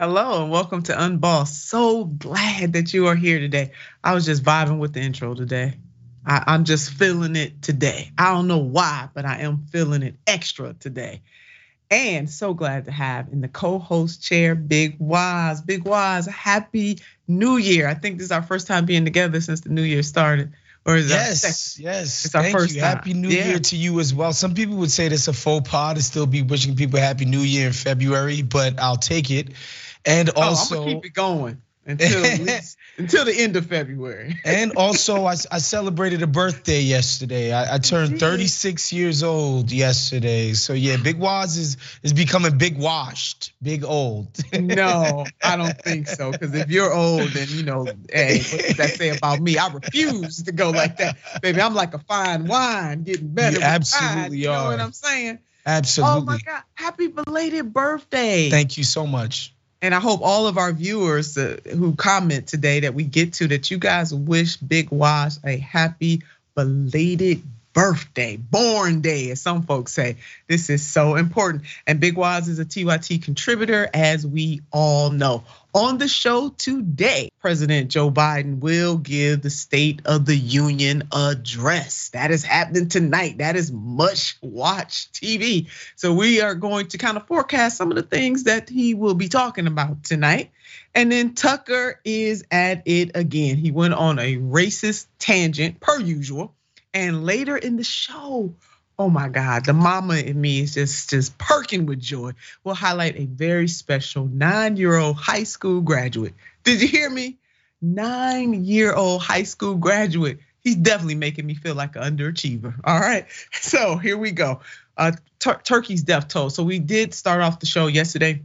Hello and welcome to Unbossed. So glad that you are here today. I was just vibing with the intro today. I, am just feeling it today. I don't know why, but I am feeling it extra today. And so glad to have in the co-host chair, Big Wise. Big Wise, happy New Year. I think this is our first time being together since the New Year started. Or is yes, yes. It's our Thank first you. Time. Happy New yeah. Year to you as well. Some people would say this a faux pas to still be wishing people Happy New Year in February, but I'll take it. And oh, also, oh, I'm gonna keep it going until least, until the end of February. and also, I, I, celebrated a birthday yesterday. I, I turned 36 years old yesterday. So yeah, Big Waz is is becoming big washed, big old. no, I don't think so. Because if you're old, then you know, hey, what does that say about me? I refuse to go like that, baby. I'm like a fine wine, getting better. You absolutely time, you know what I'm saying? Absolutely. Oh my God! Happy belated birthday! Thank you so much and I hope all of our viewers uh, who comment today that we get to that you guys wish Big Wash a happy belated birthday, born day, as some folks say. This is so important. And Big Waz is a TYT contributor, as we all know. On the show today, President Joe Biden will give the State of the Union address. That is happening tonight. That is much watched TV. So we are going to kind of forecast some of the things that he will be talking about tonight. And then Tucker is at it again. He went on a racist tangent, per usual. And later in the show, oh my God, the mama in me is just just perking with joy. We'll highlight a very special nine-year-old high school graduate. Did you hear me? Nine-year-old high school graduate. He's definitely making me feel like an underachiever. All right, so here we go. Uh, Tur- Turkey's death toll. So we did start off the show yesterday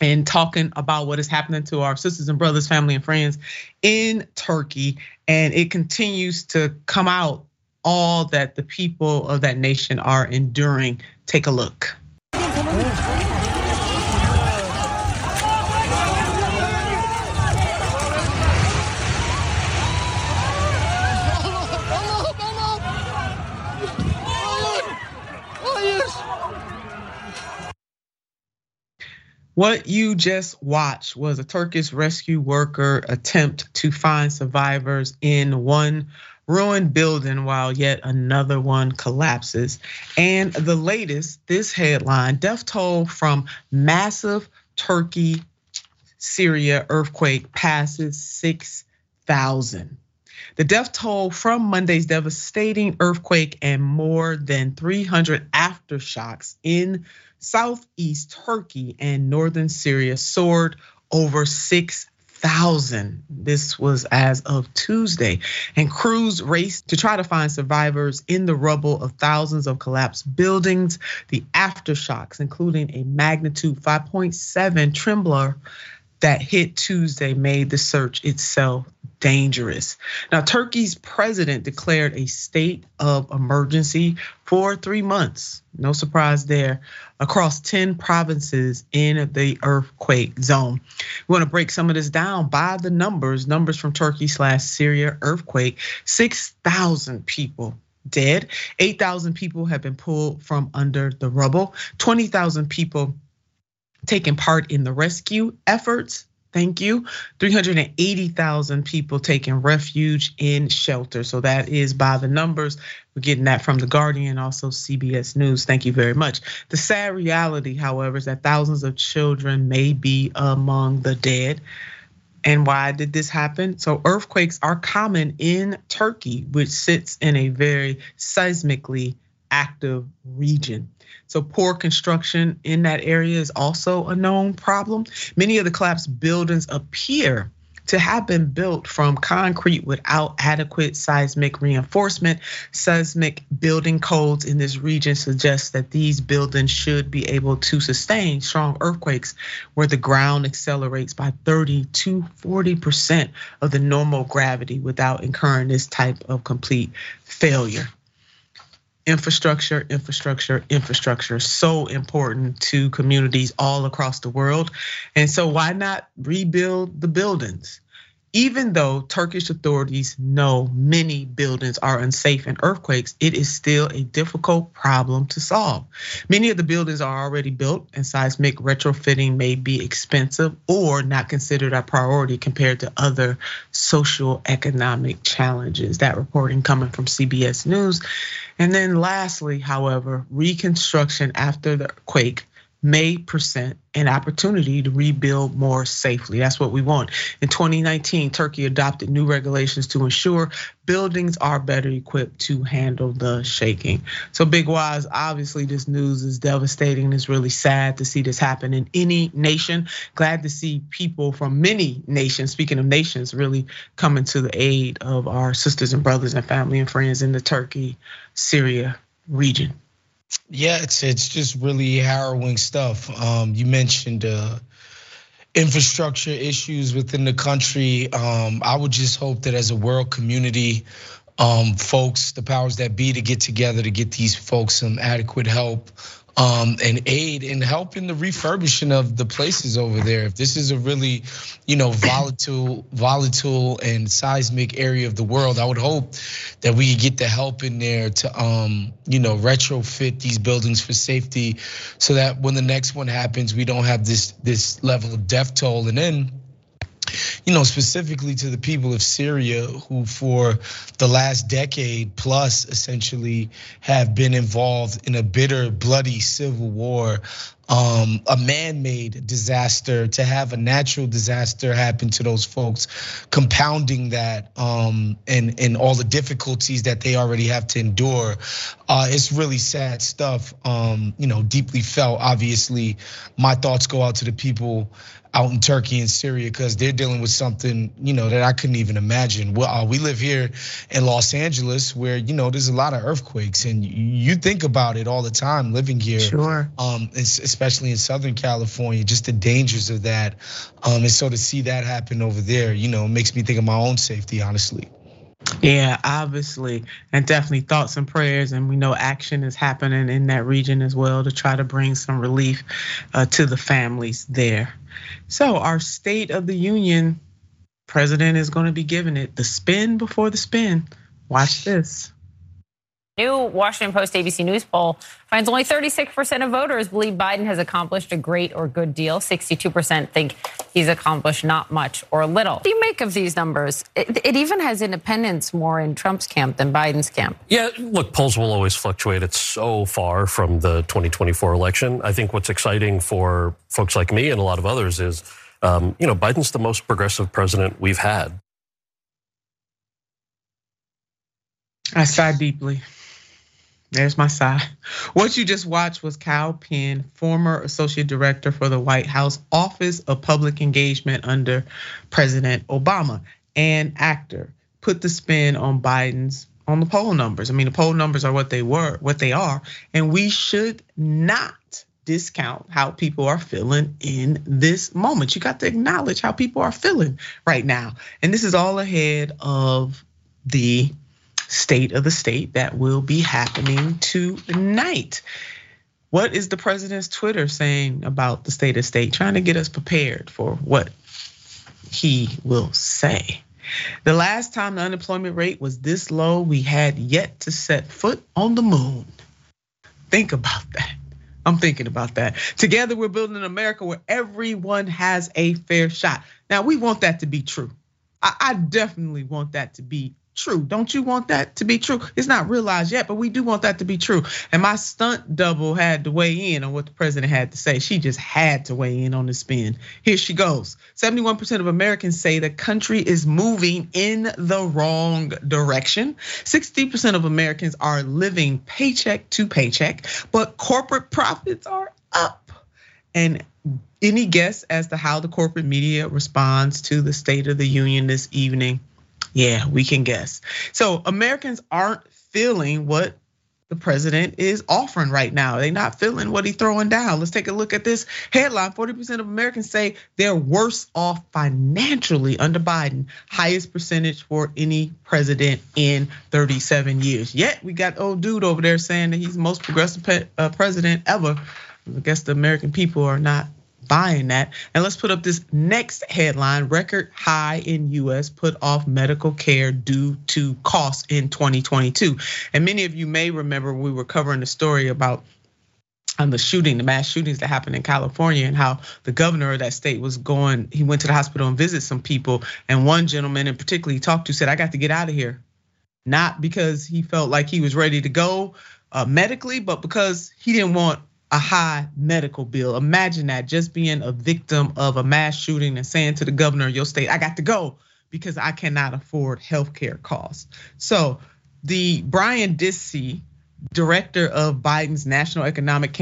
and talking about what is happening to our sisters and brothers, family and friends in Turkey, and it continues to come out all that the people of that nation are enduring. Take a look. What you just watched was a Turkish rescue worker attempt to find survivors in one ruined building while yet another one collapses. And the latest, this headline death toll from massive Turkey Syria earthquake passes 6,000. The death toll from Monday's devastating earthquake and more than 300 aftershocks in southeast Turkey and northern Syria soared over 6 thousand. This was as of Tuesday. And crews raced to try to find survivors in the rubble of thousands of collapsed buildings. The aftershocks, including a magnitude 5.7 trembler that hit Tuesday, made the search itself dangerous. Now, Turkey's president declared a state of emergency for three months. No surprise there, across 10 provinces in the earthquake zone. We want to break some of this down by the numbers, numbers from Turkey slash Syria earthquake. 6,000 people dead, 8,000 people have been pulled from under the rubble, 20,000 people taking part in the rescue efforts. Thank you. 380,000 people taking refuge in shelter. So that is by the numbers. We're getting that from The Guardian, also CBS News. Thank you very much. The sad reality, however, is that thousands of children may be among the dead. And why did this happen? So, earthquakes are common in Turkey, which sits in a very seismically active region. So poor construction in that area is also a known problem. Many of the collapsed buildings appear to have been built from concrete without adequate seismic reinforcement. Seismic building codes in this region suggest that these buildings should be able to sustain strong earthquakes where the ground accelerates by 30 to 40% of the normal gravity without incurring this type of complete failure infrastructure, infrastructure, infrastructure, so important to communities all across the world. And so, why not rebuild the buildings? Even though Turkish authorities know many buildings are unsafe in earthquakes, it is still a difficult problem to solve. Many of the buildings are already built, and seismic retrofitting may be expensive or not considered a priority compared to other social economic challenges. That reporting coming from CBS News. And then lastly, however, reconstruction after the quake may present an opportunity to rebuild more safely. That's what we want. In 2019, Turkey adopted new regulations to ensure buildings are better equipped to handle the shaking. So, Big Wise, obviously, this news is devastating. It's really sad to see this happen in any nation. Glad to see people from many nations, speaking of nations, really coming to the aid of our sisters and brothers and family and friends in the Turkey, Syria region. Yeah, it's it's just really harrowing stuff. Um, you mentioned uh, infrastructure issues within the country. Um, I would just hope that as a world community, um, folks, the powers that be, to get together to get these folks some adequate help um, and aid and help in the refurbishing of the places over there. If this is a really, you know, volatile, volatile and seismic area of the world, I would hope that we could get the help in there to, um, you know, retrofit these buildings for safety, so that when the next one happens, we don't have this this level of death toll. And then you know, specifically to the people of Syria who, for the last decade plus, essentially have been involved in a bitter, bloody civil war. Um, a man-made disaster to have a natural disaster happen to those folks, compounding that um, and and all the difficulties that they already have to endure. Uh, it's really sad stuff. Um, you know, deeply felt. Obviously, my thoughts go out to the people out in Turkey and Syria because they're dealing with something you know that I couldn't even imagine. Well, uh, we live here in Los Angeles where you know there's a lot of earthquakes and you think about it all the time living here. Sure. Um, especially in Southern California, just the dangers of that. Um, and so to see that happen over there, you know, makes me think of my own safety, honestly. Yeah, obviously, and definitely thoughts and prayers, and we know action is happening in that region as well to try to bring some relief uh, to the families there. So, our State of the Union president is going to be giving it the spin before the spin. Watch this. New Washington Post ABC News poll finds only 36% of voters believe Biden has accomplished a great or good deal. 62% think he's accomplished not much or little. What do you make of these numbers? It, it, even has independents more in Trump's camp than Biden's camp. Yeah, look, polls will always fluctuate. It's so far from the 2024 election. I think what's exciting for folks like me and a lot of others is, um, you know, Biden's the most progressive president we've had. I sigh deeply. There's my side. What you just watched was Kal Penn, former associate director for the White House Office of Public Engagement under President Obama, and actor, put the spin on Biden's on the poll numbers. I mean, the poll numbers are what they were, what they are, and we should not discount how people are feeling in this moment. You got to acknowledge how people are feeling right now. And this is all ahead of the state of the state that will be happening tonight. What is the president's Twitter saying about the state of state? Trying to get us prepared for what he will say. The last time the unemployment rate was this low, we had yet to set foot on the moon. Think about that. I'm thinking about that. Together, we're building an America where everyone has a fair shot. Now, we want that to be true. I, definitely want that to be true. Don't you want that to be true? It's not realized yet, but we do want that to be true. And my stunt double had to weigh in on what the president had to say. She just had to weigh in on the spin. Here she goes. 71% of Americans say the country is moving in the wrong direction. 60% of Americans are living paycheck to paycheck, but corporate profits are up. And any guess as to how the corporate media responds to the State of the Union this evening? Yeah, we can guess. So Americans aren't feeling what the president is offering right now. They're not feeling what he's throwing down. Let's take a look at this headline 40% of Americans say they're worse off financially under Biden, highest percentage for any president in 37 years. Yet we got old dude over there saying that he's the most progressive uh, president ever. I guess the American people are not buying that. And let's put up this next headline record high in US put off medical care due to costs in 2022. And many of you may remember we were covering the story about on the shooting, the mass shootings that happened in California, and how the governor of that state was going. He went to the hospital and visited some people, and one gentleman in particular he talked to said, "I got to get out of here," not because he felt like he was ready to go uh, medically, but because he didn't want a high medical bill. Imagine that just being a victim of a mass shooting and saying to the governor of your state, "I got to go because I cannot afford healthcare costs." So the Brian Deese director of Biden's National Economic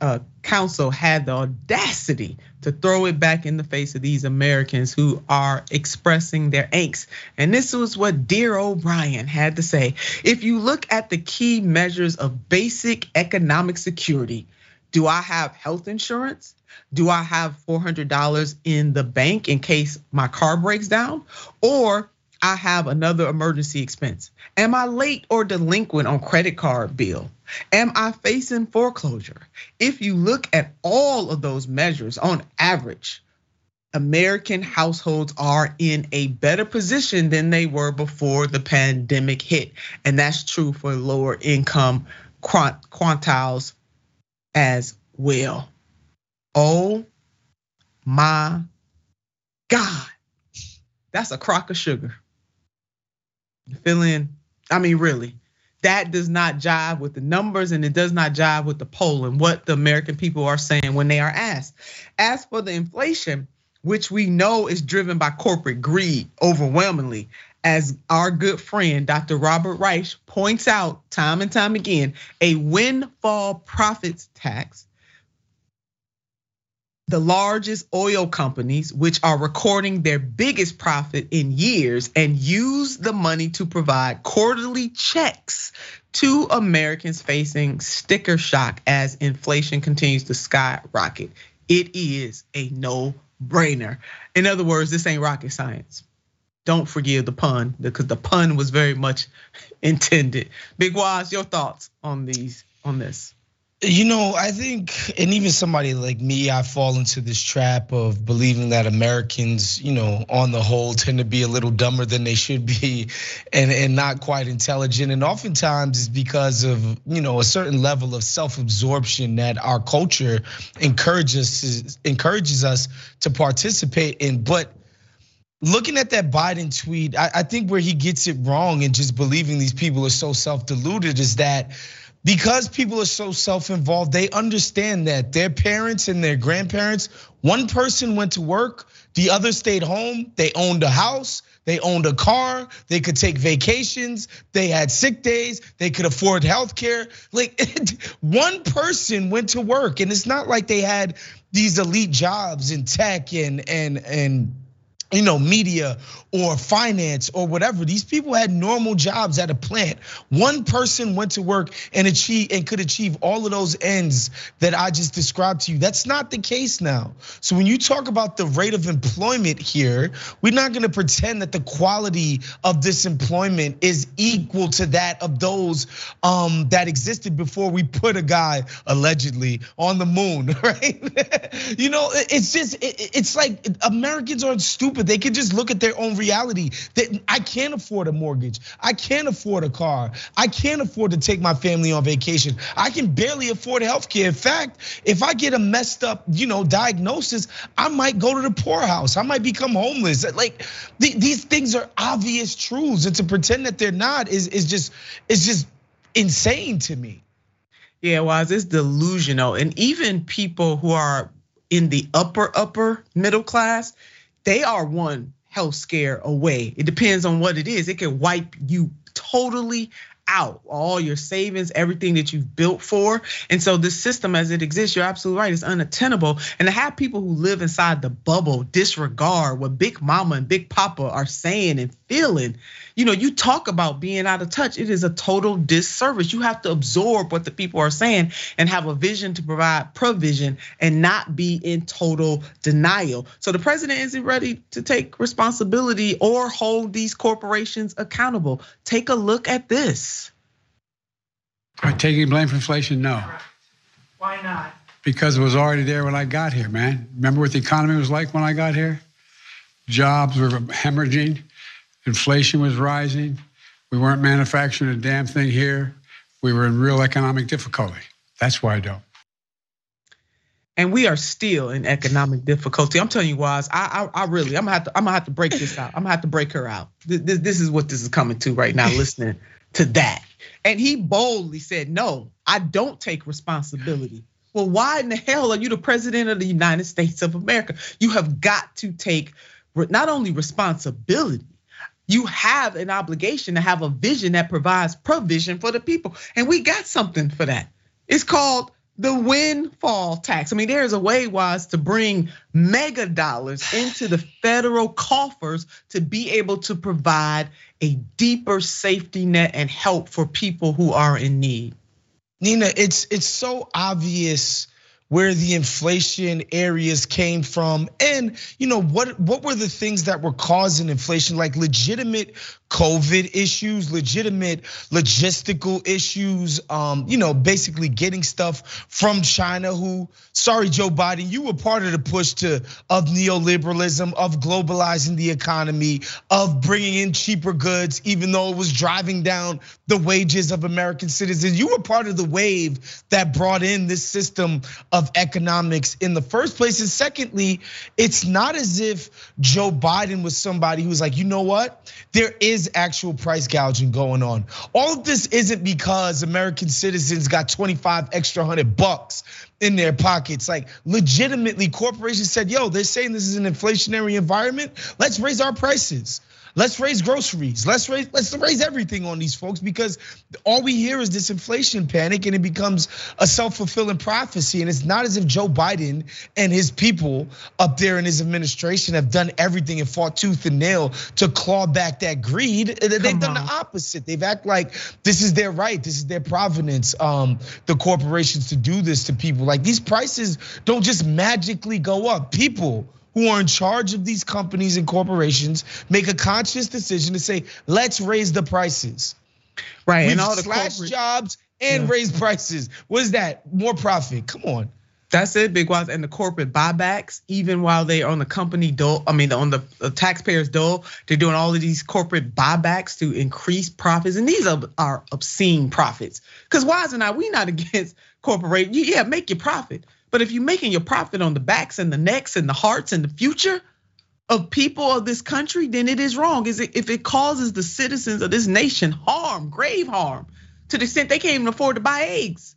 uh, Council had the audacity to throw it back in the face of these Americans who are expressing their angst. And this was what dear O'Brien had to say. If you look at the key measures of basic economic security, do I have health insurance? Do I have $400 in the bank in case my car breaks down? Or I have another emergency expense? Am I late or delinquent on credit card bill? Am I facing foreclosure? If you look at all of those measures on average, American households are in a better position than they were before the pandemic hit. And that's true for lower income quantiles as well. Oh my God. That's a crock of sugar. Fill in. I mean, really, that does not jive with the numbers and it does not jive with the poll and what the American people are saying when they are asked. As for the inflation, which we know is driven by corporate greed overwhelmingly, as our good friend Dr. Robert Reich points out time and time again, a windfall profits tax the largest oil companies, which are recording their biggest profit in years, and use the money to provide quarterly checks to Americans facing sticker shock as inflation continues to skyrocket. It is a no brainer. In other words, this ain't rocket science. Don't forgive the pun because the pun was very much intended. Big Wise, your thoughts on these on this? You know, I think, and even somebody like me, I fall into this trap of believing that Americans, you know, on the whole, tend to be a little dumber than they should be, and and not quite intelligent. And oftentimes, it's because of you know a certain level of self-absorption that our culture encourages encourages us to participate in. But looking at that Biden tweet, I, I think where he gets it wrong and just believing these people are so self-deluded is that because people are so self-involved, they understand that their parents and their grandparents, one person went to work, the other stayed home, they owned a house, they owned a car, they could take vacations, they had sick days, they could afford health care. Like one person went to work and it's not like they had these elite jobs in tech and and and you know, media or finance or whatever. These people had normal jobs at a plant. One person went to work and achieve and could achieve all of those ends that I just described to you. That's not the case now. So when you talk about the rate of employment here, we're not going to pretend that the quality of this employment is equal to that of those um, that existed before we put a guy allegedly on the moon, right? you know, it's just it's like Americans aren't stupid stupid. They can just look at their own reality. That I can't afford a mortgage. I can't afford a car. I can't afford to take my family on vacation. I can barely afford health care. In fact, if I get a messed up, you know, diagnosis, I might go to the poorhouse. I might become homeless. Like these things are obvious truths, and to pretend that they're not is is just is just insane to me. Yeah, well, it's delusional, and even people who are in the upper upper middle class they are one health scare away. It depends on what it is. It can wipe you totally out all your savings, everything that you've built for. And so this system as it exists, you're absolutely right, it's unattainable. And to have people who live inside the bubble disregard what big mama and big papa are saying and feeling you know, you talk about being out of touch. It is a total disservice. You have to absorb what the people are saying and have a vision to provide provision and not be in total denial. So the president isn't ready to take responsibility or hold these corporations accountable. Take a look at this. Are taking blame for inflation? No. Why not? because it was already there when I got here, man. Remember what the economy was like when I got here? Jobs were hemorrhaging, inflation was rising. We weren't manufacturing a damn thing here. We were in real economic difficulty. That's why I don't. And we are still in economic difficulty. I'm telling you, Waz, I, I, I really, I'm gonna have to, I'm gonna have to break this out. I'm gonna have to break her out. This, this is what this is coming to right now. listening to that, and he boldly said, "No, I don't take responsibility." Well, why in the hell are you the president of the United States of America? You have got to take not only responsibility, you have an obligation to have a vision that provides provision for the people. And we got something for that. It's called the windfall tax. I mean, there's a way was to bring mega dollars into the federal coffers to be able to provide a deeper safety net and help for people who are in need. Nina, it's it's so obvious where the inflation areas came from. And you know what what were the things that were causing inflation? Like legitimate COVID issues, legitimate logistical issues, um, you know, basically getting stuff from China. Who, sorry, Joe Biden, you were part of the push to of neoliberalism, of globalizing the economy, of bringing in cheaper goods, even though it was driving down the wages of American citizens. You were part of the wave that brought in this system of economics in the first place. And secondly, it's not as if Joe Biden was somebody who was like, you know what, there is is actual price gouging going on. All of this isn't because American citizens got 25 extra hundred bucks in their pockets. Like legitimately, corporations said, yo, they're saying this is an inflationary environment. Let's raise our prices. Let's raise groceries. Let's raise let's raise everything on these folks because all we hear is this inflation panic and it becomes a self-fulfilling prophecy. And it's not as if Joe Biden and his people up there in his administration have done everything and fought tooth and nail to claw back that greed. Come They've done on. the opposite. They've act like this is their right, this is their provenance. Um, the corporations to do this to people. Like these prices don't just magically go up. People who are in charge of these companies and corporations make a conscious decision to say, let's raise the prices. Right, We've and all the slash corporate- jobs and yeah. raise prices. What is that? More profit. Come on. That's it, Big Waz, and the corporate buybacks, even while they are on the company dole, I mean, on the taxpayers' dole, they're doing all of these corporate buybacks to increase profits, and these are, are obscene profits. Because Waz and I, we not against corporate. Yeah, make your profit, but if you're making your profit on the backs and the necks and the hearts and the future of people of this country, then it is wrong. Is if it causes the citizens of this nation harm, grave harm, to the extent they can't even afford to buy eggs,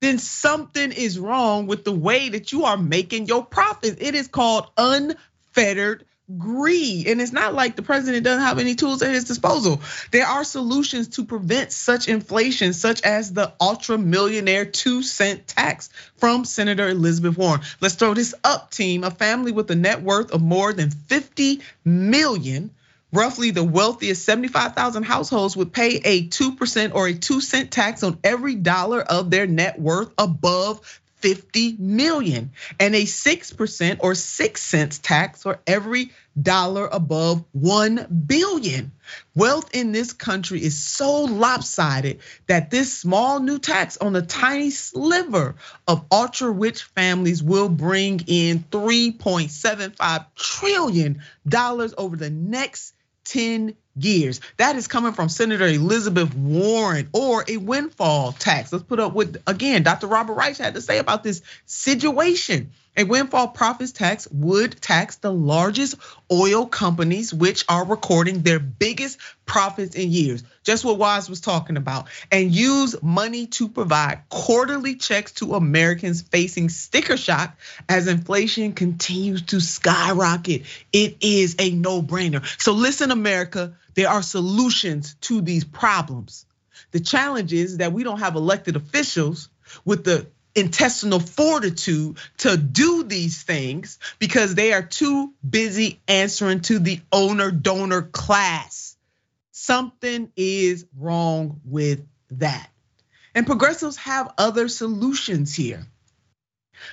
then something is wrong with the way that you are making your profits. It is called unfettered greed. And it's not like the president doesn't have any tools at his disposal. There are solutions to prevent such inflation, such as the ultra millionaire two cent tax from Senator Elizabeth Warren. Let's throw this up, team. A family with a net worth of more than 50 million. Roughly the wealthiest 75,000 households would pay a 2% or a 2 cent tax on every dollar of their net worth above 50 million and a 6% or 6 cents tax for every dollar above 1 billion. Wealth in this country is so lopsided that this small new tax on a tiny sliver of ultra rich families will bring in 3.75 trillion dollars over the next 10 years. That is coming from Senator Elizabeth Warren or a windfall tax. Let's put up with, again, Dr. Robert Reich had to say about this situation. A windfall profits tax would tax the largest oil companies, which are recording their biggest profits in years. Just what Wise was talking about. And use money to provide quarterly checks to Americans facing sticker shock as inflation continues to skyrocket. It is a no brainer. So, listen, America, there are solutions to these problems. The challenge is that we don't have elected officials with the intestinal fortitude to do these things because they are too busy answering to the owner donor class. Something is wrong with that. And progressives have other solutions here.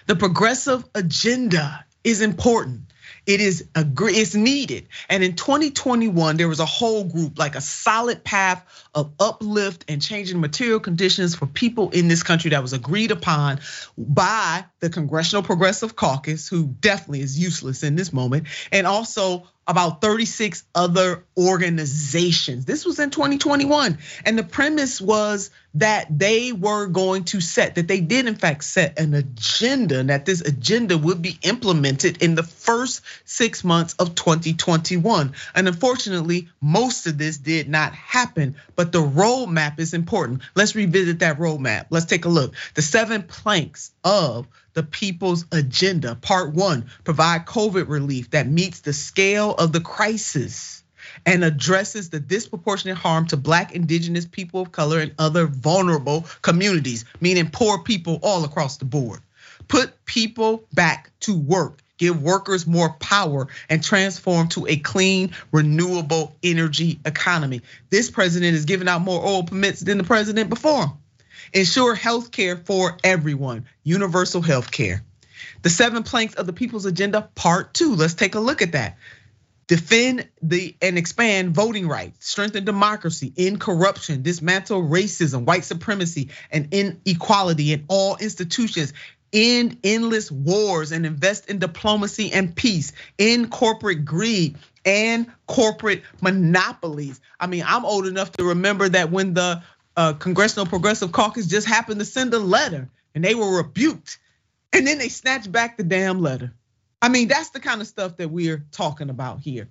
The progressive agenda is important. It is agree it's needed. And in 2021, there was a whole group, like a solid path of uplift and changing material conditions for people in this country that was agreed upon by the Congressional Progressive Caucus, who definitely is useless in this moment, and also about 36 other organizations. This was in 2021. And the premise was that they were going to set, that they did in fact set an agenda, and that this agenda would be implemented in the first six months of 2021. And unfortunately, most of this did not happen, but the roadmap is important. Let's revisit that roadmap. Let's take a look. The seven planks of the people's agenda. Part one, provide COVID relief that meets the scale of the crisis and addresses the disproportionate harm to Black, Indigenous people of color, and other vulnerable communities, meaning poor people all across the board. Put people back to work, give workers more power, and transform to a clean, renewable energy economy. This president is giving out more oil permits than the president before. Ensure health care for everyone, universal health care. The seven planks of the people's agenda, part two. Let's take a look at that. Defend the and expand voting rights, strengthen democracy, end corruption, dismantle racism, white supremacy, and inequality in all institutions, end endless wars and invest in diplomacy and peace, end corporate greed and corporate monopolies. I mean, I'm old enough to remember that when the uh, Congressional Progressive Caucus just happened to send a letter and they were rebuked. And then they snatched back the damn letter. I mean, that's the kind of stuff that we're talking about here.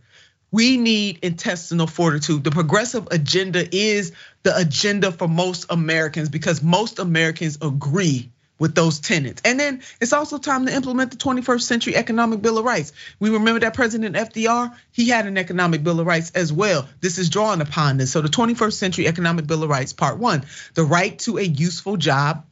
We need intestinal fortitude. The progressive agenda is the agenda for most Americans because most Americans agree with those tenants. And then it's also time to implement the 21st century economic bill of rights. We remember that President FDR, he had an economic bill of rights as well. This is drawing upon this. So the 21st century economic bill of rights, part one, the right to a useful job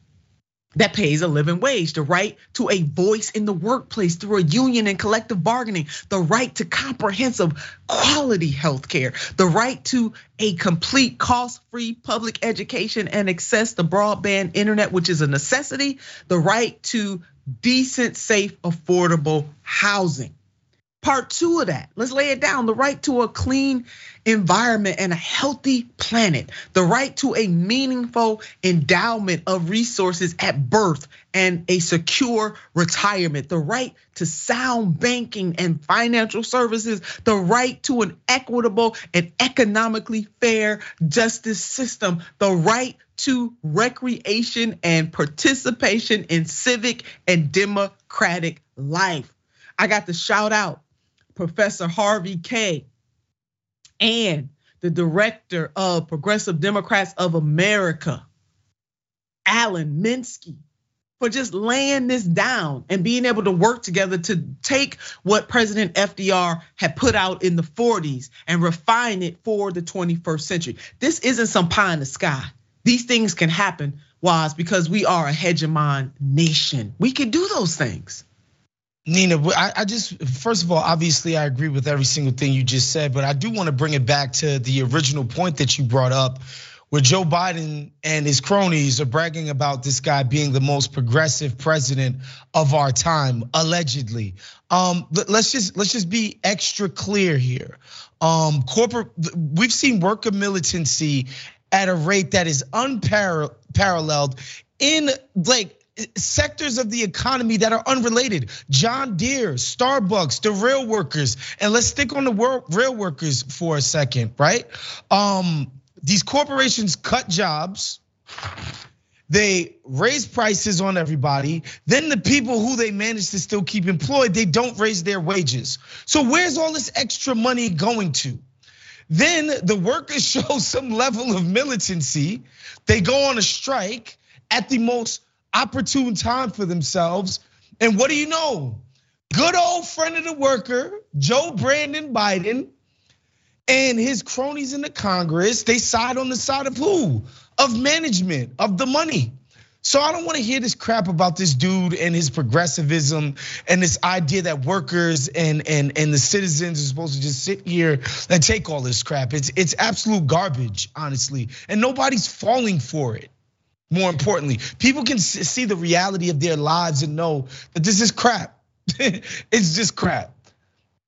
that pays a living wage, the right to a voice in the workplace through a union and collective bargaining, the right to comprehensive quality health care, the right to a complete cost-free public education and access to broadband internet, which is a necessity, the right to decent, safe, affordable housing. Part two of that, let's lay it down. The right to a clean environment and a healthy planet, the right to a meaningful endowment of resources at birth and a secure retirement, the right to sound banking and financial services, the right to an equitable and economically fair justice system, the right to recreation and participation in civic and democratic life. I got to shout out Professor Harvey Kaye and the director of Progressive Democrats of America, Alan Minsky, for just laying this down and being able to work together to take what President FDR had put out in the 40s and refine it for the 21st century. This isn't some pie in the sky. These things can happen, Waz, because we are a hegemon nation. We can do those things. Nina, I just first of all, obviously, I agree with every single thing you just said, but I do want to bring it back to the original point that you brought up, where Joe Biden and his cronies are bragging about this guy being the most progressive president of our time, allegedly. Um, let's just let's just be extra clear here. Um, corporate, we've seen worker militancy at a rate that is unparalleled in like sectors of the economy that are unrelated. John Deere, Starbucks, the rail workers, and let's stick on the rail workers for a second, right? Um, these corporations cut jobs. They raise prices on everybody. Then the people who they manage to still keep employed, they don't raise their wages. So where's all this extra money going to? Then the workers show some level of militancy. They go on a strike at the most opportune time for themselves. And what do you know? Good old friend of the worker, Joe Brandon Biden, and his cronies in the Congress, they side on the side of who? Of management, of the money. So I don't want to hear this crap about this dude and his progressivism and this idea that workers and and and the citizens are supposed to just sit here and take all this crap. It's it's absolute garbage, honestly. And nobody's falling for it. More importantly, people can see the reality of their lives and know that this is crap. it's just crap.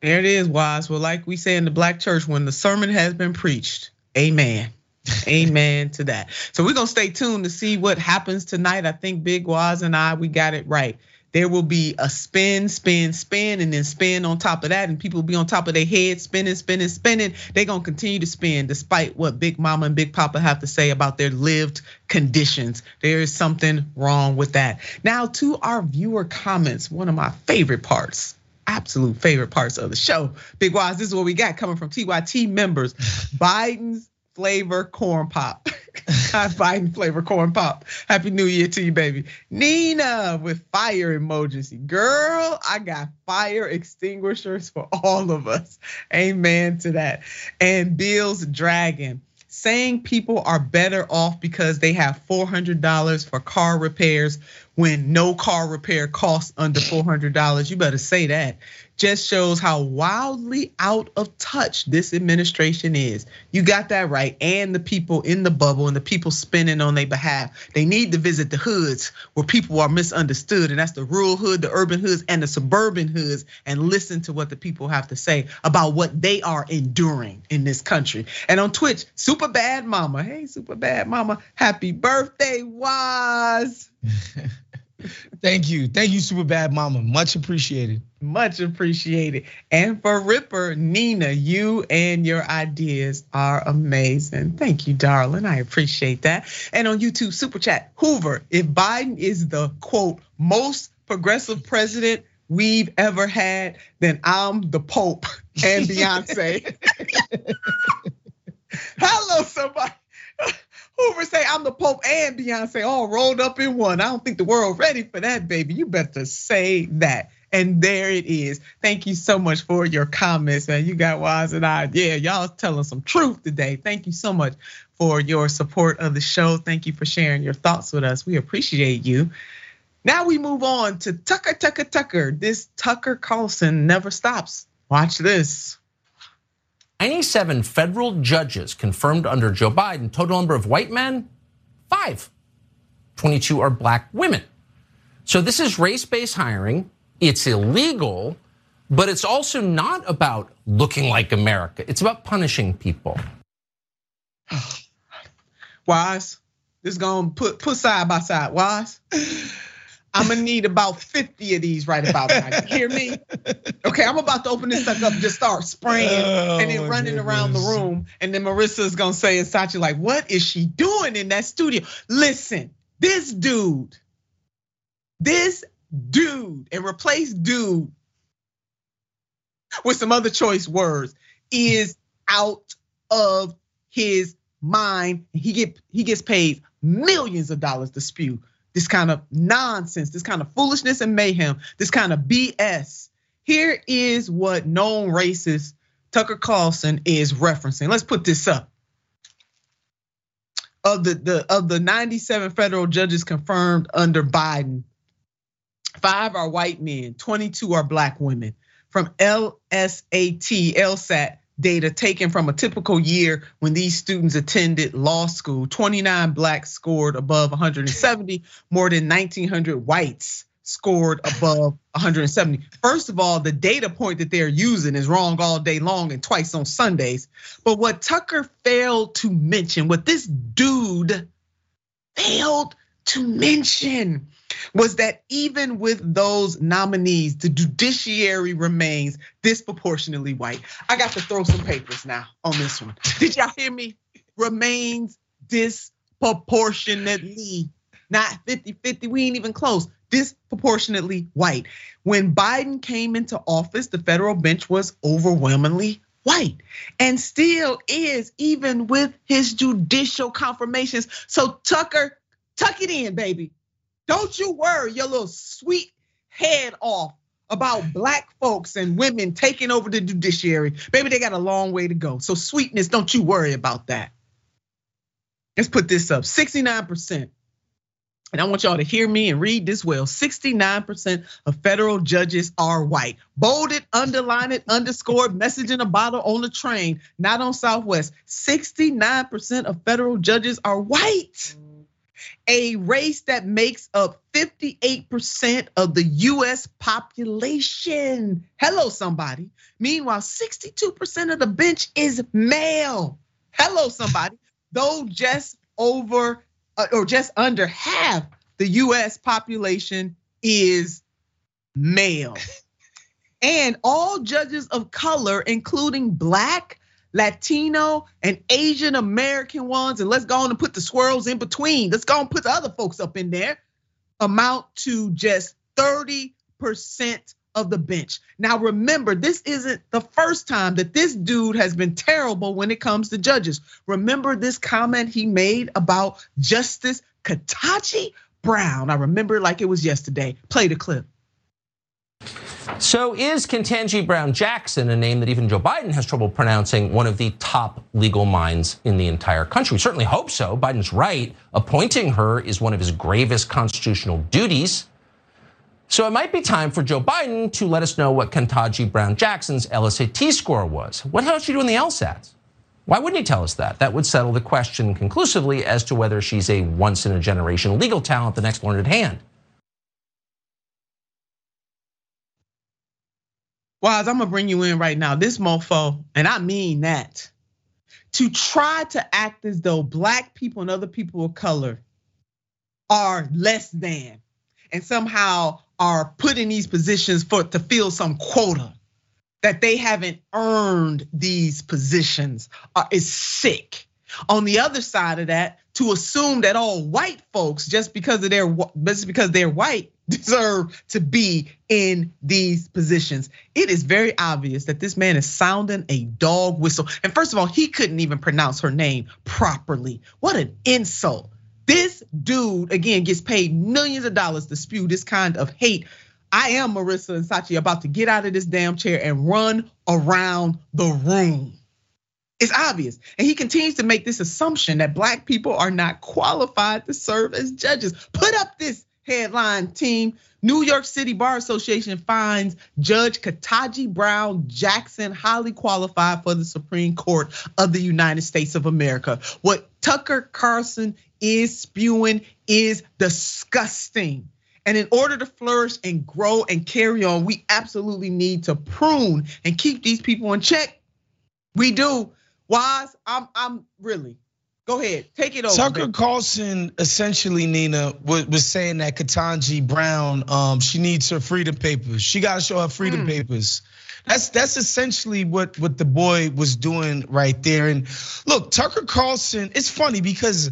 There it is, Wise. Well, like we say in the black church, when the sermon has been preached, amen. amen to that. So we're gonna stay tuned to see what happens tonight. I think Big Wise and I, we got it right there will be a spin, spin, spin, and then spin on top of that, and people will be on top of their head, spinning, spinning, spinning. They're gonna continue to spin despite what Big Mama and Big Papa have to say about their lived conditions. There is something wrong with that. Now, to our viewer comments, one of my favorite parts absolute favorite parts of the show. Big Wise, this is what we got coming from TYT members. Biden's flavor corn pop. Biden flavor corn pop. Happy New Year to you, baby. Nina with fire emojis. Girl, I got fire extinguishers for all of us. Amen to that. And Bill's Dragon saying people are better off because they have $400 for car repairs when no car repair costs under $400. You better say that just shows how wildly out of touch this administration is. You got that right. And the people in the bubble and the people spinning on their behalf. They need to visit the hoods where people are misunderstood. And that's the rural hood, the urban hoods, and the suburban hoods, and listen to what the people have to say about what they are enduring in this country. And on Twitch, Super Bad Mama. Hey, Super Bad Mama. Happy birthday, Waz. Thank you. Thank you, Super Bad Mama. Much appreciated. Much appreciated. And for Ripper, Nina, you and your ideas are amazing. Thank you, darling. I appreciate that. And on YouTube, Super Chat, Hoover, if Biden is the quote, most progressive president we've ever had, then I'm the Pope and Beyonce. Hello, somebody. Hoover say I'm the Pope and Beyonce all rolled up in one. I don't think the world ready for that, baby. You better say that. And there it is. Thank you so much for your comments, man. You got wise and I. Yeah, y'all telling some truth today. Thank you so much for your support of the show. Thank you for sharing your thoughts with us. We appreciate you. Now we move on to Tucker, Tucker, Tucker. This Tucker Carlson never stops. Watch this. 97 federal judges confirmed under Joe Biden. Total number of white men, five. 22 are black women. So this is race based hiring. It's illegal, but it's also not about looking like America. It's about punishing people. Wise, this going to put put side by side. Wise. I'm gonna need about 50 of these right about now. You hear me? Okay, I'm about to open this sucker up, and just start spraying oh, and then oh, running goodness. around the room. And then Marissa's gonna say, and Sachi, like, what is she doing in that studio? Listen, this dude, this dude, and replace dude with some other choice words is out of his mind. He get he gets paid millions of dollars to spew this kind of nonsense, this kind of foolishness and mayhem, this kind of BS. Here is what known racist Tucker Carlson is referencing. Let's put this up. Of the, the of the 97 federal judges confirmed under Biden, five are white men, 22 are black women. From LSAT, LSAT, data taken from a typical year when these students attended law school. 29 blacks scored above 170, more than 1900 whites scored above 170. First of all, the data point that they're using is wrong all day long and twice on Sundays. But what Tucker failed to mention, what this dude failed to mention was that even with those nominees, the judiciary remains disproportionately white. I got to throw some papers now on this one. Did y'all hear me? Remains disproportionately, not 50 50, we ain't even close, disproportionately white. When Biden came into office, the federal bench was overwhelmingly white and still is, even with his judicial confirmations. So, Tucker, tuck it in, baby. Don't you worry your little sweet head off about black folks and women taking over the judiciary. Baby, they got a long way to go. So, sweetness, don't you worry about that. Let's put this up 69%. And I want y'all to hear me and read this well. 69% of federal judges are white. Bolded, underlined, underscored, message in a bottle on the train, not on Southwest. 69% of federal judges are white. A race that makes up 58% of the US population. Hello, somebody. Meanwhile, 62% of the bench is male. Hello, somebody. Though just over uh, or just under half the US population is male. and all judges of color, including black, Latino, and Asian American ones, and let's go on and put the swirls in between. Let's go and put the other folks up in there, amount to just 30% of the bench. Now, remember, this isn't the first time that this dude has been terrible when it comes to judges. Remember this comment he made about Justice Ketanji Brown? I remember like it was yesterday. Play the clip. So is Ketanji Brown Jackson, a name that even Joe Biden has trouble pronouncing, one of the top legal minds in the entire country? We certainly hope so. Biden's right. Appointing her is one of his gravest constitutional duties. So it might be time for Joe Biden to let us know what Ketanji Brown Jackson's LSAT score was. What hell did she do in the LSATs? Why wouldn't he tell us that? That would settle the question conclusively as to whether she's a once in a generation legal talent, the next Learned Hand. Wise, I'm gonna bring you in right now. This mofo, and I mean that, to try to act as though black people and other people of color are less than, and somehow are put in these positions for to fill some quota that they haven't earned these positions uh, is sick. On the other side of that, to assume that all white folks, just because of their just because they're white, deserve to be in these positions. It is very obvious that this man is sounding a dog whistle. And first of all, he couldn't even pronounce her name properly. What an insult. This dude, again, gets paid millions of dollars to spew this kind of hate. I am Marissa and Sachi about to get out of this damn chair and run around the room. It's obvious. And he continues to make this assumption that black people are not qualified to serve as judges. Put up this headline team. New York City Bar Association finds Judge Ketanji Brown Jackson highly qualified for the Supreme Court of the United States of America. What Tucker Carlson is spewing is disgusting. And in order to flourish and grow and carry on, we absolutely need to prune and keep these people in check. We do. Wise, I'm I'm really Go ahead, take it over. Tucker baby. Carlson essentially, Nina, was, saying that Ketanji Brown, um, she needs her freedom papers. She got to show her freedom mm. papers. That's that's essentially what what the boy was doing right there. And look, Tucker Carlson. It's funny because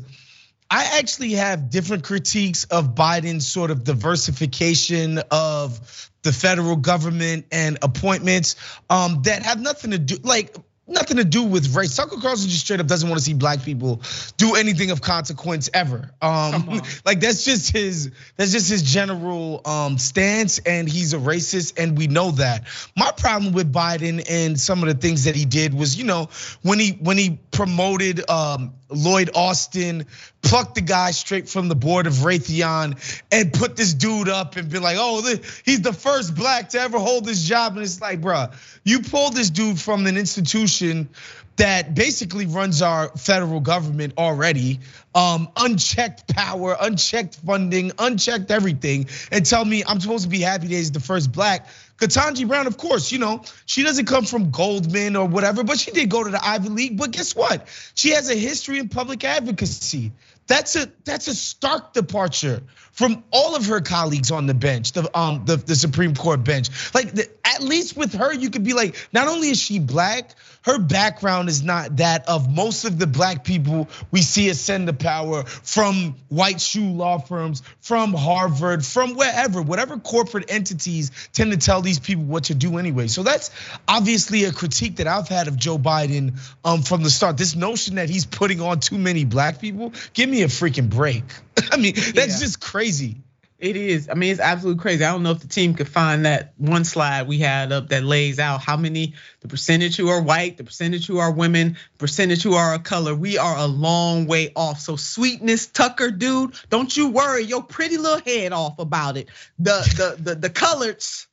I actually have different critiques of Biden's sort of diversification of the federal government and appointments um, that have nothing to do like nothing to do with race. Tucker Carlson just straight up doesn't want to see black people do anything of consequence ever. Um, like that's just his that's just his general um, stance, and he's a racist, and we know that. My problem with Biden and some of the things that he did was, you know, when he when he promoted um, Lloyd Austin, plucked the guy straight from the board of Raytheon, and put this dude up and be like, oh, he's the first black to ever hold this job. And it's like, bruh, you pulled this dude from an institution that basically runs our federal government already, um, unchecked power, unchecked funding, unchecked everything, and tell me I'm supposed to be happy that he's the first black. Ketanji Brown, of course, you know, she doesn't come from Goldman or whatever, but she did go to the Ivy League. But guess what? She has a history in public advocacy. That's a that's a stark departure from all of her colleagues on the bench, the um the, the Supreme Court bench. Like the, at least with her, you could be like, not only is she black, her background is not that of most of the black people we see ascend to power from white shoe law firms, from Harvard, from wherever, whatever corporate entities tend to tell these people what to do anyway. So that's obviously a critique that I've had of Joe Biden um, from the start. This notion that he's putting on too many black people, give me a freaking break. I mean, that's yeah. just crazy. It is. I mean, it's absolutely crazy. I don't know if the team could find that one slide we had up that lays out how many, the percentage who are white, the percentage who are women, percentage who are a color. We are a long way off. So sweetness, Tucker, dude, don't you worry your pretty little head off about it. The the the the colors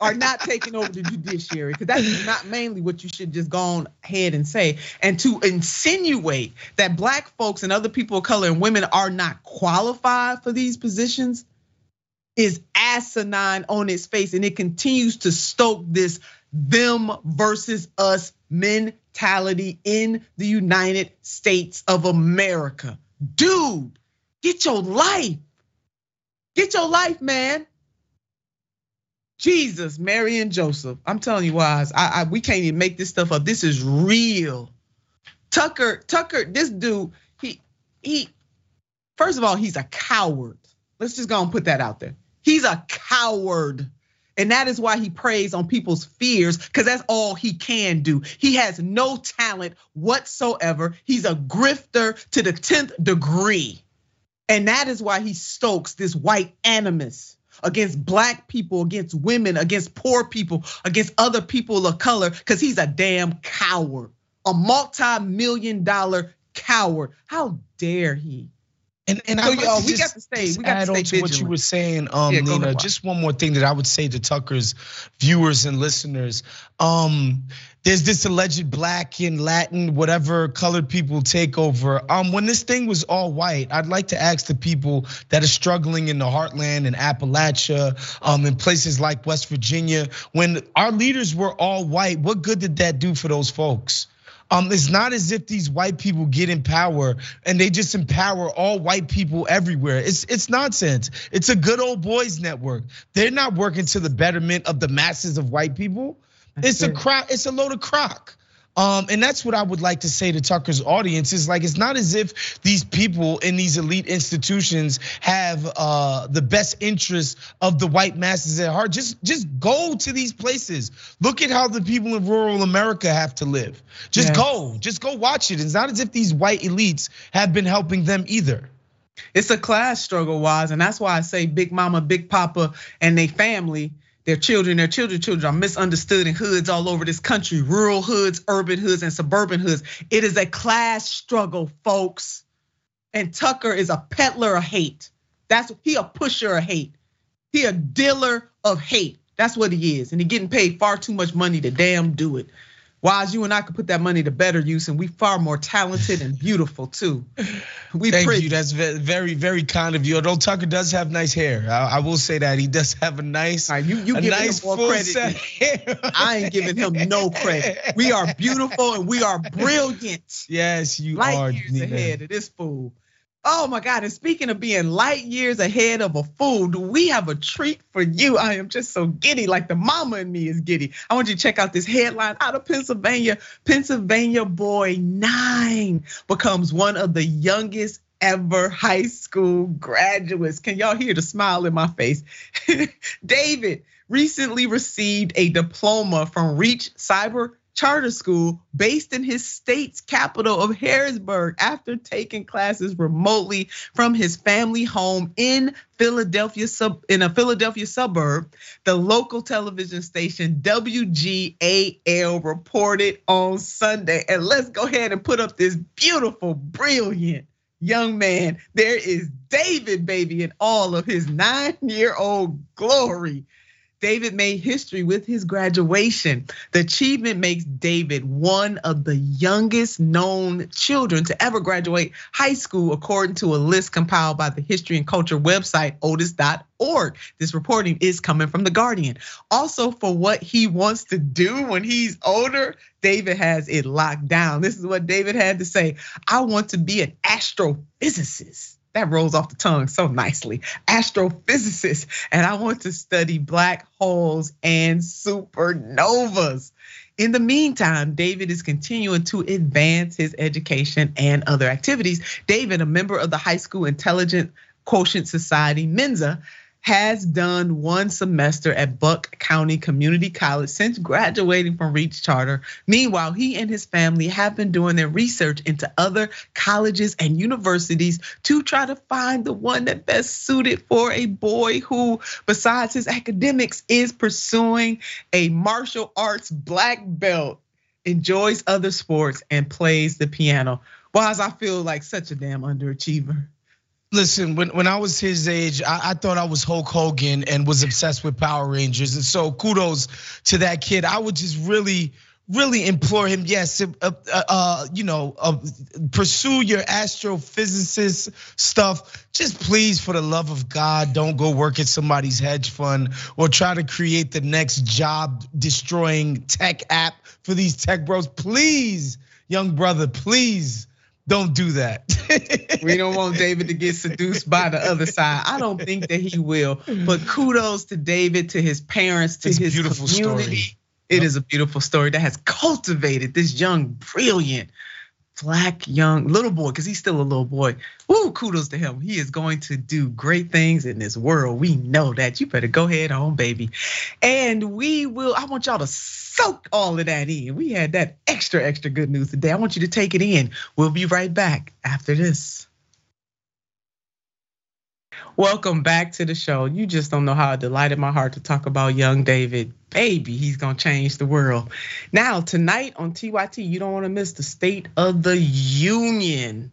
are not taking over the judiciary because that's not mainly what you should just go on ahead and say. And to insinuate that black folks and other people of color and women are not qualified for these positions is asinine on its face. And it continues to stoke this them versus us mentality in the United States of America. Dude, get your life. Get your life, man. Jesus, Mary and Joseph. I'm telling you, wise. I, I we can't even make this stuff up. This is real. Tucker, Tucker, this dude, he he. First of all, he's a coward. Let's just go and put that out there. He's a coward. And that is why he preys on people's fears, because that's all he can do. He has no talent whatsoever. He's a grifter to the 10th degree. And that is why he stokes this white animus against black people, against women, against poor people, against other people of color, because he's a damn coward, a multi million dollar coward. How dare he? And and so, I we got to stay. We got to stay on to what you were saying, um, yeah, Nina. Just one more thing that I would say to Tucker's viewers and listeners. Um, there's this alleged black and Latin, whatever colored people take over. Um, when this thing was all white, I'd like to ask the people that are struggling in the heartland and Appalachia, um, in places like West Virginia, when our leaders were all white, what good did that do for those folks? Um, it's not as if these white people get in power and they just empower all white people everywhere. It's it's nonsense. It's a good old boys network. They're not working to the betterment of the masses of white people. That's it's true. a crock. It's a load of crock. Um, and that's what I would like to say to Tucker's audience is like it's not as if these people in these elite institutions have uh, the best interests of the white masses at heart. Just just go to these places. Look at how the people in rural America have to live. Just yes. go. Just go watch it. It's not as if these white elites have been helping them either. It's a class struggle, wise, and that's why I say Big Mama, Big Papa, and they family their children, their children, children are misunderstood in hoods all over this country, rural hoods, urban hoods, and suburban hoods. It is a class struggle, folks. And Tucker is a peddler of hate. That's he a pusher of hate. He a dealer of hate. That's what he is. And he getting paid far too much money to damn do it. Wise, you and I could put that money to better use, and we far more talented and beautiful too. We thank pretty. you. That's very, very kind of you. Although Tucker does have nice hair, I, I will say that he does have a nice, right, you you a nice him more credit. I ain't giving him no credit. We are beautiful and we are brilliant. Yes, you Light are. Years ahead of this fool. Oh my God. And speaking of being light years ahead of a fool, do we have a treat for you? I am just so giddy, like the mama in me is giddy. I want you to check out this headline out of Pennsylvania. Pennsylvania boy nine becomes one of the youngest ever high school graduates. Can y'all hear the smile in my face? David recently received a diploma from Reach Cyber charter school based in his state's capital of Harrisburg after taking classes remotely from his family home in Philadelphia sub in a Philadelphia suburb. The local television station WGAL reported on Sunday. And let's go ahead and put up this beautiful, brilliant young man. There is David baby in all of his 9-year-old glory. David made history with his graduation. The achievement makes David one of the youngest known children to ever graduate high school, according to a list compiled by the history and culture website oldest.org. This reporting is coming from The Guardian. Also, for what he wants to do when he's older, David has it locked down. This is what David had to say I want to be an astrophysicist that rolls off the tongue so nicely. Astrophysicist, and I want to study black holes and supernovas. In the meantime, David is continuing to advance his education and other activities. David, a member of the High School Intelligent Quotient Society, Mensa, has done one semester at Buck County Community College since graduating from Reach Charter. Meanwhile, he and his family have been doing their research into other colleges and universities to try to find the one that best suited for a boy who, besides his academics, is pursuing a martial arts black belt, enjoys other sports, and plays the piano. Does I feel like such a damn underachiever. Listen, when, when I was his age, I, I, thought I was Hulk Hogan and was obsessed with Power Rangers. And so kudos to that kid. I would just really, really implore him, yes, uh, uh, uh, you know, uh, pursue your astrophysicist stuff. Just please, for the love of God, don't go work at somebody's hedge fund or try to create the next job destroying tech app for these tech bros. Please, young brother, please don't do that. we don't want David to get seduced by the other side. I don't think that he will. But kudos to David, to his parents, to it's his beautiful community. Story. It is a beautiful story that has cultivated this young, brilliant, black young little boy, because he's still a little boy. Ooh, kudos to him. He is going to do great things in this world. We know that. You better go ahead on, baby. And we will, I want y'all to soak all of that in. We had that extra, extra good news today. I want you to take it in. We'll be right back after this. Welcome back to the show. You just don't know how it delighted my heart to talk about young David. Baby, he's gonna change the world. Now, tonight on TYT, you don't wanna miss the State of the Union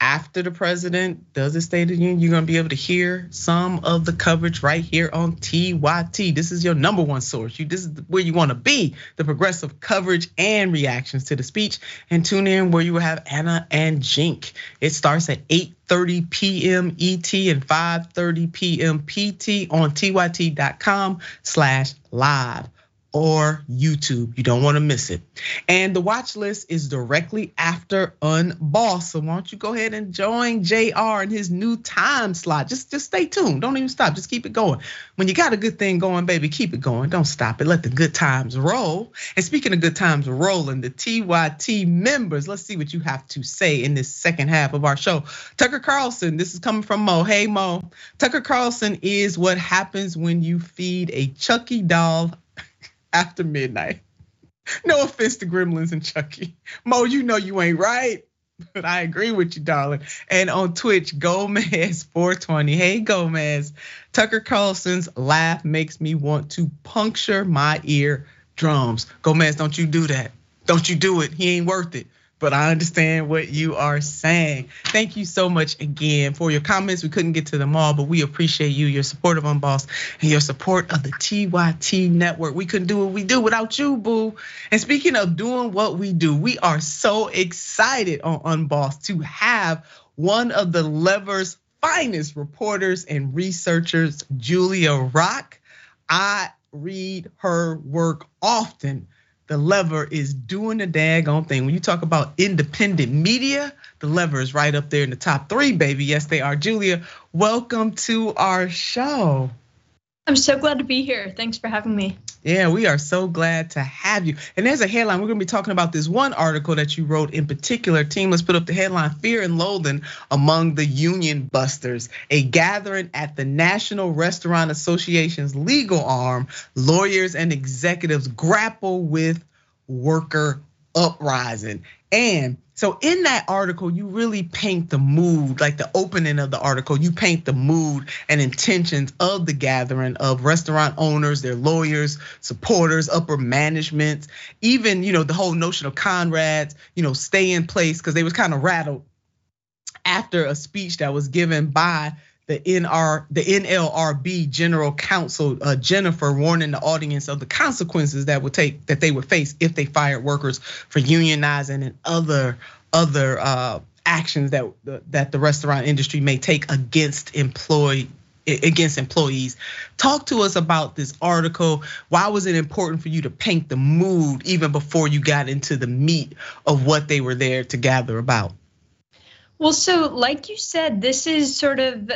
after the president does his State of the Union, you're gonna be able to hear some of the coverage right here on TYT. This is your number one source. You this is where you want to be, the progressive coverage and reactions to the speech. And tune in where you will have Ana and Cenk. It starts at 8:30 p.m. ET and 5:30 p.m. PT on tyt.com/live or YouTube. You don't want to miss it. And the watch list is directly after Unbossed. So why don't you go ahead and join JR in his new time slot. Just, just stay tuned. Don't even stop. Just keep it going. When you got a good thing going, baby, keep it going. Don't stop it. Let the good times roll. And speaking of good times rolling, the TYT members, let's see what you have to say in this second half of our show. Tucker Carlson, this is coming from Mo. Hey, Mo. Tucker Carlson is what happens when you feed a Chucky doll after midnight. No offense to Gremlins and Chucky. Mo, you know you ain't right. But I agree with you, darling. And on Twitch, Gomez420. Hey, Gomez. Tucker Carlson's laugh makes me want to puncture my ear drums. Gomez, don't you do that. Don't you do it. He ain't worth it but I understand what you are saying. Thank you so much again for your comments. We couldn't get to them all, but we appreciate you, your support of Unbossed, and your support of the TYT network. We couldn't do what we do without you, boo. And speaking of doing what we do, we are so excited on Unbossed to have one of the Lever's finest reporters and researchers, Julia Rock. I read her work often the Lever is doing the daggone thing. When you talk about independent media, the Lever is right up there in the top three, baby. Yes, they are. Julia, welcome to our show. I'm so glad to be here. Thanks for having me. Yeah, we are so glad to have you. And there's a headline. We're going to be talking about this one article that you wrote in particular. Team, let's put up the headline Fear and Loathing Among the Union Busters. A gathering at the National Restaurant Association's legal arm. Lawyers and executives grapple with worker uprising. And so in that article, you really paint the mood, like the opening of the article, you paint the mood and intentions of the gathering of restaurant owners, their lawyers, supporters, upper management, even, you know, the whole notion of Conrad's, you know, stay in place because they was kind of rattled after a speech that was given by the NR, the NLRB General Counsel uh, Jennifer warning the audience of the consequences that would take that they would face if they fired workers for unionizing and other other uh, actions that that the restaurant industry may take against employee against employees. Talk to us about this article. Why was it important for you to paint the mood even before you got into the meat of what they were there to gather about? Well, so like you said, this is sort of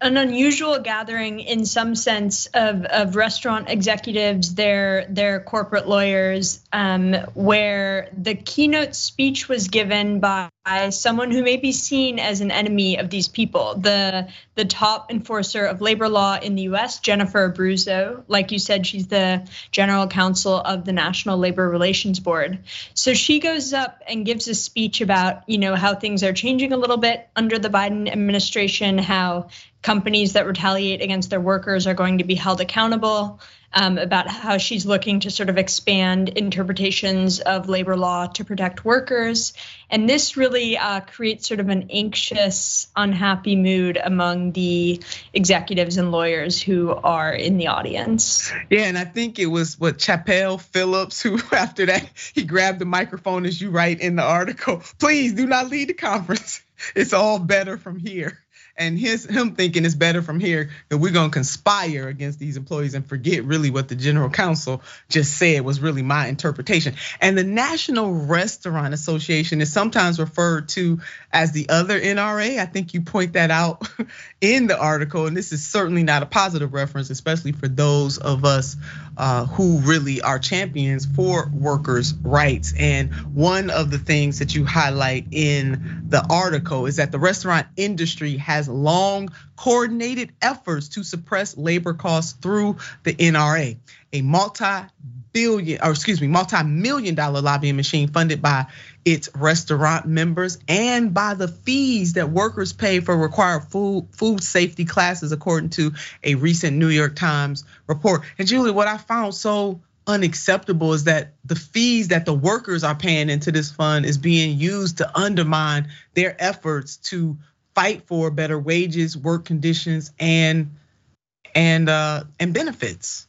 an unusual gathering in some sense of, of restaurant executives, their their corporate lawyers, um, where the keynote speech was given by someone who may be seen as an enemy of these people. The the top enforcer of labor law in the U.S., Jennifer Abruzzo, like you said, she's the general counsel of the National Labor Relations Board. So she goes up and gives a speech about you know how things are changing a little bit under the Biden administration, how companies that retaliate against their workers are going to be held accountable um, about how she's looking to sort of expand interpretations of labor law to protect workers. And this really uh, creates sort of an anxious, unhappy mood among the executives and lawyers who are in the audience. Yeah, and I think it was what Chappelle Phillips who, after that, he grabbed the microphone as you write in the article. Please do not lead the conference. It's all better from here and his him thinking it's better from here that we're gonna conspire against these employees and forget really what the general counsel just said was really my interpretation. And the National Restaurant Association is sometimes referred to as the other NRA. I think you point that out in the article, and this is certainly not a positive reference, especially for those of us uh, who really are champions for workers' rights. And one of the things that you highlight in the article is that the restaurant industry has long coordinated efforts to suppress labor costs through the NRA, a multi billion, or excuse me, multi-million dollar lobbying machine funded by its restaurant members and by the fees that workers pay for required food food safety classes, according to a recent New York Times report. And Julie, what I found so unacceptable is that the fees that the workers are paying into this fund is being used to undermine their efforts to fight for better wages, work conditions, and and uh, and benefits.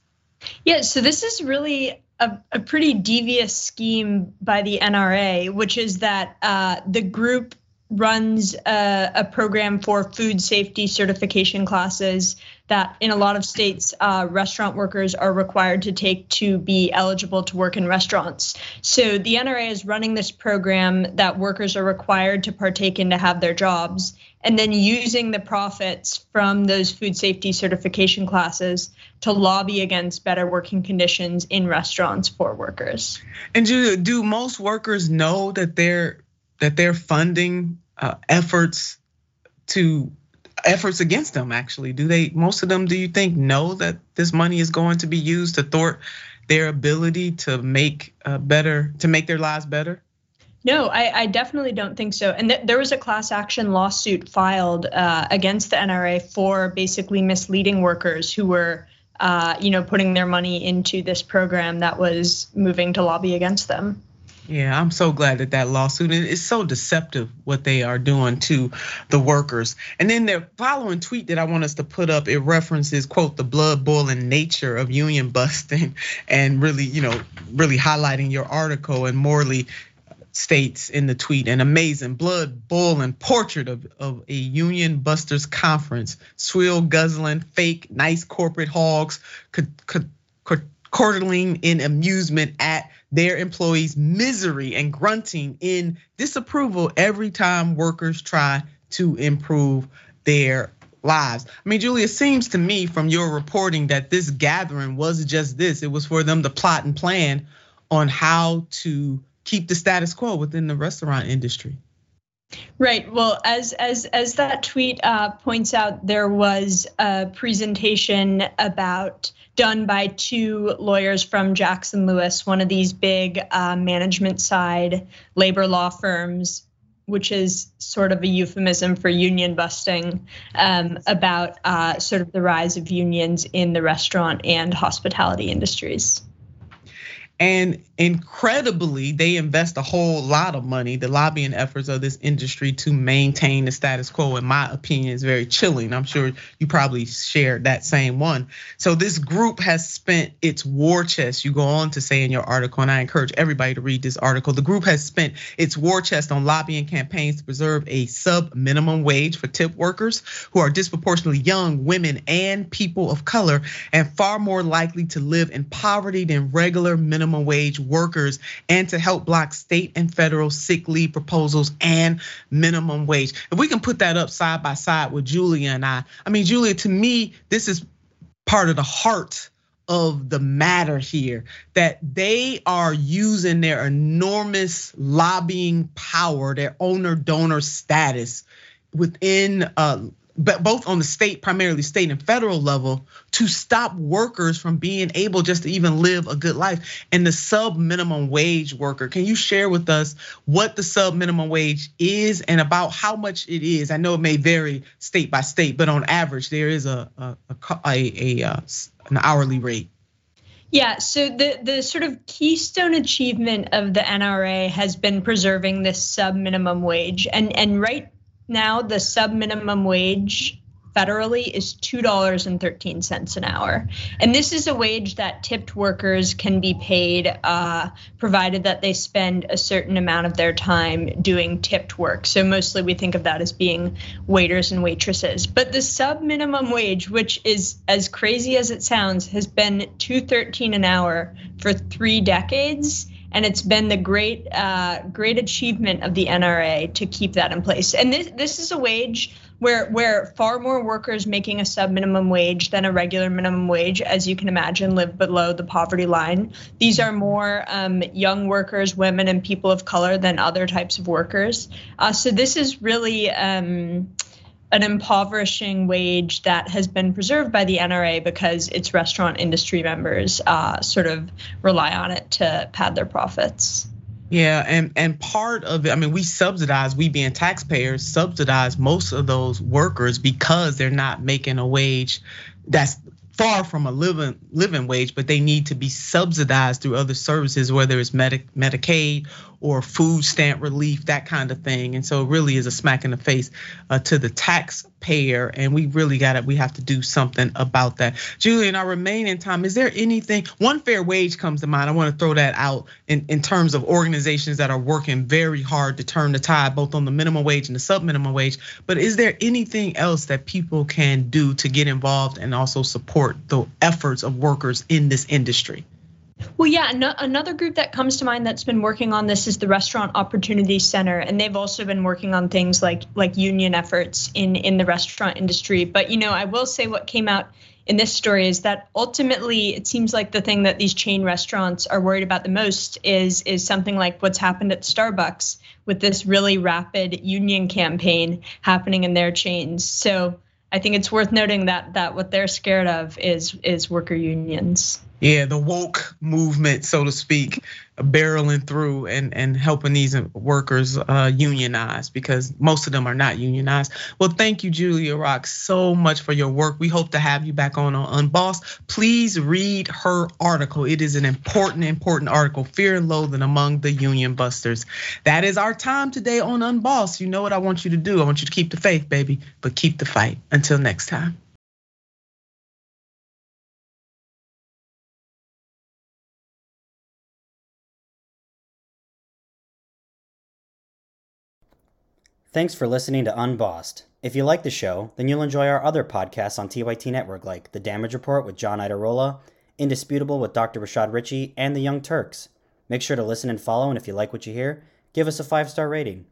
Yeah, so this is really a, a pretty devious scheme by the NRA, which is that uh, the group runs a, a, program for food safety certification classes that in a lot of states uh, restaurant workers are required to take to be eligible to work in restaurants. So the nra is running this program that workers are required to partake in to have their jobs and then using the profits from those food safety certification classes to lobby against better working conditions in restaurants for workers. And do, do most workers know that they're that they're funding uh, efforts to efforts against them actually do they most of them do you think know that this money is going to be used to thwart their ability to make uh, better to make their lives better no, I, I, definitely don't think so. And th- there was a class action lawsuit filed uh, against the NRA for basically misleading workers who were, uh, you know, putting their money into this program that was moving to lobby against them. Yeah, I'm so glad that that lawsuit is so deceptive what they are doing to the workers. And then the following tweet that I want us to put up it references quote the blood boiling nature of union busting and really, you know, really highlighting your article and Morley states in the tweet an amazing blood boiling portrait of, of a union busters conference swill guzzling fake nice corporate hogs could could, could curdling in amusement at their employees' misery and grunting in disapproval every time workers try to improve their lives. I mean, Julia, it seems to me from your reporting that this gathering was just this. It was for them to plot and plan on how to keep the status quo within the restaurant industry. Right. Well, as as as that tweet uh, points out, there was a presentation about done by two lawyers from Jackson Lewis, one of these big uh, management side labor law firms, which is sort of a euphemism for union busting, um, about uh, sort of the rise of unions in the restaurant and hospitality industries. And incredibly, they invest a whole lot of money. The lobbying efforts of this industry to maintain the status quo, in my opinion, is very chilling. I'm sure you probably shared that same one. So this group has spent its war chest. You go on to say in your article, and I encourage everybody to read this article. The group has spent its war chest on lobbying campaigns to preserve a sub minimum wage for tip workers who are disproportionately young, women, and people of color, and far more likely to live in poverty than regular minimum minimum wage workers and to help block state and federal sick leave proposals and minimum wage. If we can put that up side by side with Julia and I, I mean, Julia, to me, this is part of the heart of the matter here that they are using their enormous lobbying power, their owner donor status within uh, uh, both on the state, primarily state and federal level, to stop workers from being able just to even live a good life. And the sub minimum wage worker, can you share with us what the sub minimum wage is and about how much it is? I know it may vary state by state, but on average, there is a a, a, a, a uh, an hourly rate. Yeah, so the the sort of keystone achievement of the NRA has been preserving this sub minimum wage, and and right now the sub minimum wage federally is $2.13 an hour. And this is a wage that tipped workers can be paid uh, provided that they spend a certain amount of their time doing tipped work. So mostly we think of that as being waiters and waitresses. But the sub minimum wage, which is as crazy as it sounds, has been 213 an hour for three decades and it's been the great uh, great achievement of the NRA to keep that in place. And this this is a wage where where far more workers making a sub minimum wage than a regular minimum wage, as you can imagine, live below the poverty line. These are more um, young workers, women, and people of color than other types of workers. Uh, so this is really. Um, an impoverishing wage that has been preserved by the NRA because its restaurant industry members uh, sort of rely on it to pad their profits. Yeah, and and part of it, I mean, we subsidize, we being taxpayers, subsidize most of those workers because they're not making a wage that's far from a living living wage, but they need to be subsidized through other services, whether it's Medi- Medicaid or food stamp relief, that kind of thing. And so it really is a smack in the face uh, to the taxpayer. And we really got to, we have to do something about that. Julian, our remaining time, is there anything, one fair wage comes to mind. I want to throw that out in, in terms of organizations that are working very hard to turn the tide, both on the minimum wage and the sub minimum wage. But is there anything else that people can do to get involved and also support the efforts of workers in this industry? Well, yeah, another group that comes to mind that's been working on this is the Restaurant Opportunity Center, and they've also been working on things like like union efforts in in the restaurant industry. But you know, I will say what came out in this story is that ultimately it seems like the thing that these chain restaurants are worried about the most is is something like what's happened at Starbucks with this really rapid union campaign happening in their chains. So I think it's worth noting that that what they're scared of is is worker unions. Yeah, the woke movement, so to speak, barreling through and, and helping these workers uh, unionize because most of them are not unionized. Well, thank you, Julia Rock, so much for your work. We hope to have you back on on Unbossed. Please read her article. It is an important, important article, Fear and Loathing Among the Union Busters. That is our time today on Unbossed. You know what I want you to do. I want you to keep the faith, baby, but keep the fight. Until next time. Thanks for listening to Unbossed. If you like the show, then you'll enjoy our other podcasts on TYT Network like The Damage Report with John Iadarola, Indisputable with Dr. Rashad Ritchie, and The Young Turks. Make sure to listen and follow, and if you like what you hear, give us a five star rating.